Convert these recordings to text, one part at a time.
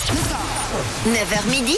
9h midi,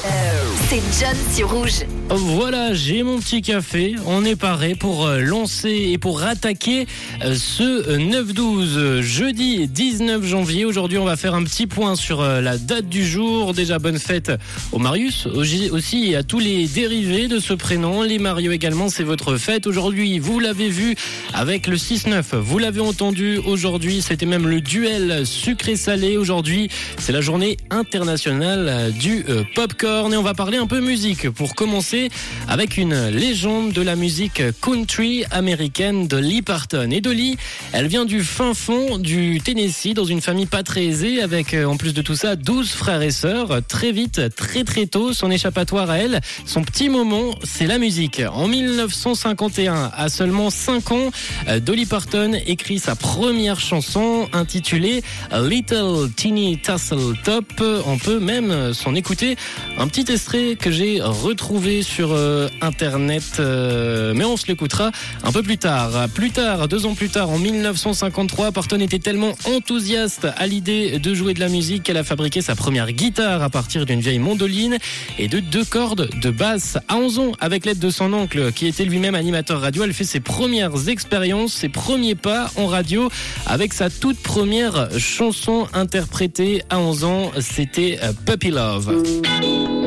c'est John sur Rouge. Voilà, j'ai mon petit café. On est paré pour euh, lancer et pour attaquer euh, ce 9-12 jeudi 19 janvier. Aujourd'hui, on va faire un petit point sur euh, la date du jour. Déjà, bonne fête au Marius aussi aussi et à tous les dérivés de ce prénom. Les Mario également, c'est votre fête. Aujourd'hui, vous l'avez vu avec le 6-9. Vous l'avez entendu aujourd'hui. C'était même le duel sucré-salé. Aujourd'hui, c'est la journée internationale du euh, popcorn et on va parler un peu musique pour commencer avec une légende de la musique country américaine, Dolly Parton. Et Dolly, elle vient du fin fond du Tennessee, dans une famille pas très aisée, avec euh, en plus de tout ça 12 frères et sœurs. Très vite, très très tôt, son échappatoire à elle, son petit moment, c'est la musique. En 1951, à seulement 5 ans, euh, Dolly Parton écrit sa première chanson intitulée Little Teeny Tassel Top. On peut même s'en écouter un petit extrait que j'ai retrouvé sur euh, internet, euh, mais on se l'écoutera un peu plus tard. Plus tard, deux ans plus tard, en 1953, Parton était tellement enthousiaste à l'idée de jouer de la musique qu'elle a fabriqué sa première guitare à partir d'une vieille mandoline et de deux cordes de basse. À 11 ans, avec l'aide de son oncle, qui était lui-même animateur radio, elle fait ses premières expériences, ses premiers pas en radio avec sa toute première chanson interprétée à 11 ans. C'était euh, Puppy Love.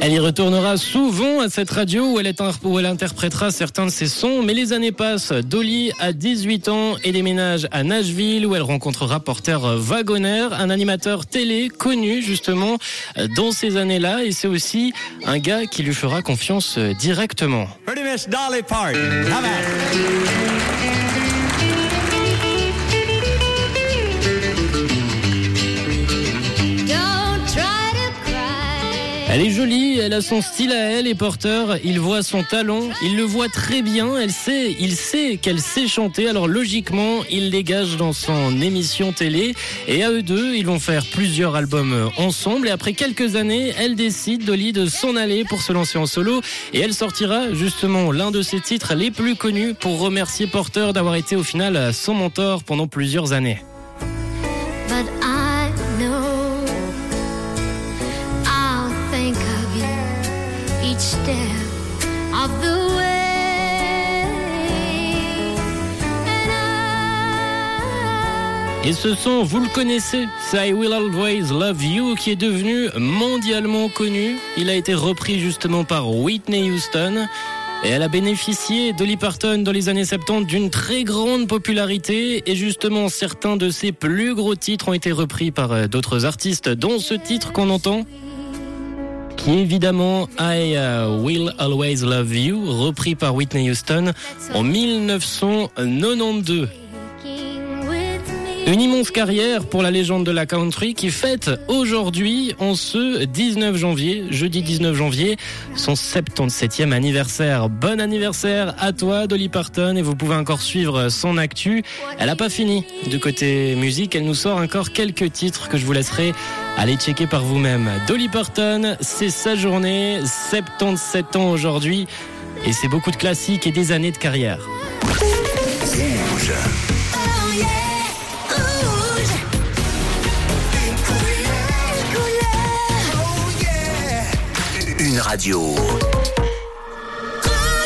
Elle y retournera souvent à cette radio où elle, interprétera certains de ses sons. Mais les années passent. Dolly a 18 ans et déménage à Nashville où elle rencontrera Porter Wagoner, un animateur télé connu justement dans ces années-là. Et c'est aussi un gars qui lui fera confiance directement. Elle est jolie, elle a son style à elle et Porter, il voit son talent, il le voit très bien, elle sait, il sait qu'elle sait chanter, alors logiquement, il dégage dans son émission télé et à eux deux, ils vont faire plusieurs albums ensemble et après quelques années, elle décide, Dolly, de s'en aller pour se lancer en solo et elle sortira justement l'un de ses titres les plus connus pour remercier Porter d'avoir été au final son mentor pendant plusieurs années. Et ce son, vous le connaissez, c'est I Will Always Love You qui est devenu mondialement connu. Il a été repris justement par Whitney Houston. Et elle a bénéficié, Dolly Parton, dans les années 70, d'une très grande popularité. Et justement, certains de ses plus gros titres ont été repris par euh, d'autres artistes, dont ce titre qu'on entend, évidemment I euh, Will Always Love You, repris par Whitney Houston en 1992. Une immense carrière pour la légende de la country qui fête aujourd'hui, en ce 19 janvier, jeudi 19 janvier, son 77e anniversaire. Bon anniversaire à toi, Dolly Parton, et vous pouvez encore suivre son actu. Elle n'a pas fini du côté musique, elle nous sort encore quelques titres que je vous laisserai aller checker par vous-même. Dolly Parton, c'est sa journée, 77 ans aujourd'hui, et c'est beaucoup de classiques et des années de carrière. Radio.